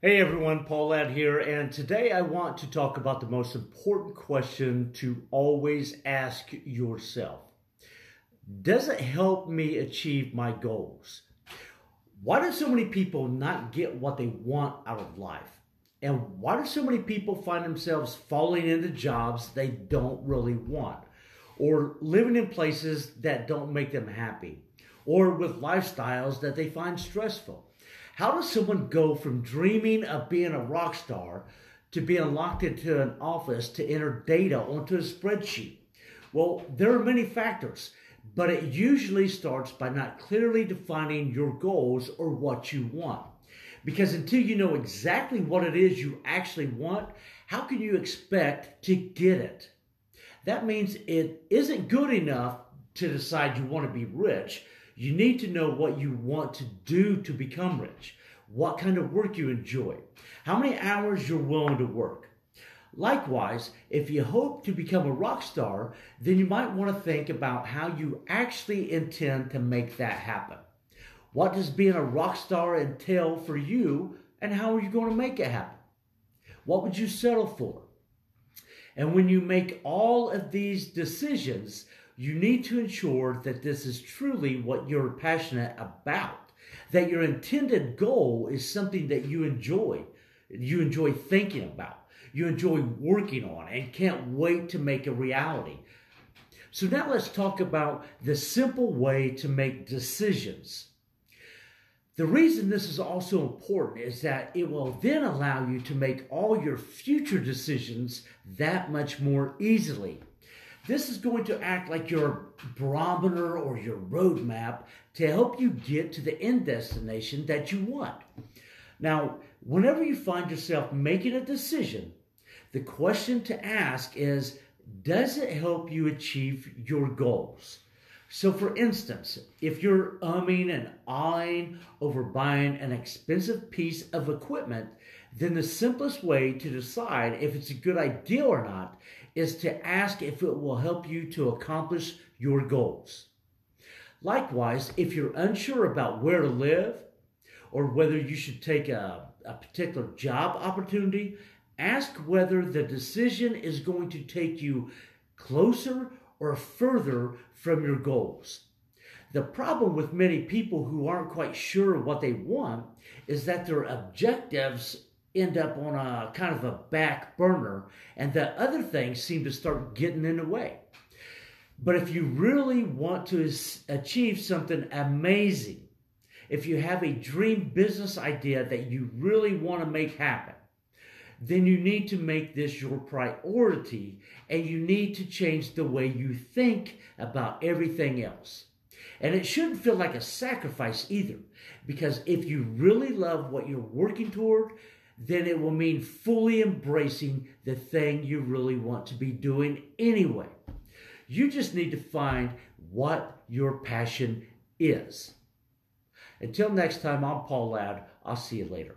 Hey everyone, Paul Ladd here, and today I want to talk about the most important question to always ask yourself. Does it help me achieve my goals? Why do so many people not get what they want out of life? And why do so many people find themselves falling into jobs they don't really want? Or living in places that don't make them happy? Or with lifestyles that they find stressful? How does someone go from dreaming of being a rock star to being locked into an office to enter data onto a spreadsheet? Well, there are many factors, but it usually starts by not clearly defining your goals or what you want. Because until you know exactly what it is you actually want, how can you expect to get it? That means it isn't good enough to decide you want to be rich you need to know what you want to do to become rich, what kind of work you enjoy, how many hours you're willing to work. Likewise, if you hope to become a rock star, then you might want to think about how you actually intend to make that happen. What does being a rock star entail for you, and how are you going to make it happen? What would you settle for? And when you make all of these decisions, you need to ensure that this is truly what you're passionate about, that your intended goal is something that you enjoy, you enjoy thinking about, you enjoy working on, and can't wait to make a reality. So now let's talk about the simple way to make decisions. The reason this is also important is that it will then allow you to make all your future decisions that much more easily. This is going to act like your barometer or your roadmap to help you get to the end destination that you want. Now, whenever you find yourself making a decision, the question to ask is Does it help you achieve your goals? So, for instance, if you're umming and ahhing over buying an expensive piece of equipment, then the simplest way to decide if it's a good idea or not is to ask if it will help you to accomplish your goals. Likewise, if you're unsure about where to live or whether you should take a, a particular job opportunity, ask whether the decision is going to take you closer or further from your goals. The problem with many people who aren't quite sure what they want is that their objectives end up on a kind of a back burner and the other things seem to start getting in the way. But if you really want to achieve something amazing, if you have a dream business idea that you really want to make happen, then you need to make this your priority and you need to change the way you think about everything else. And it shouldn't feel like a sacrifice either, because if you really love what you're working toward, then it will mean fully embracing the thing you really want to be doing anyway. You just need to find what your passion is. Until next time, I'm Paul Ladd. I'll see you later.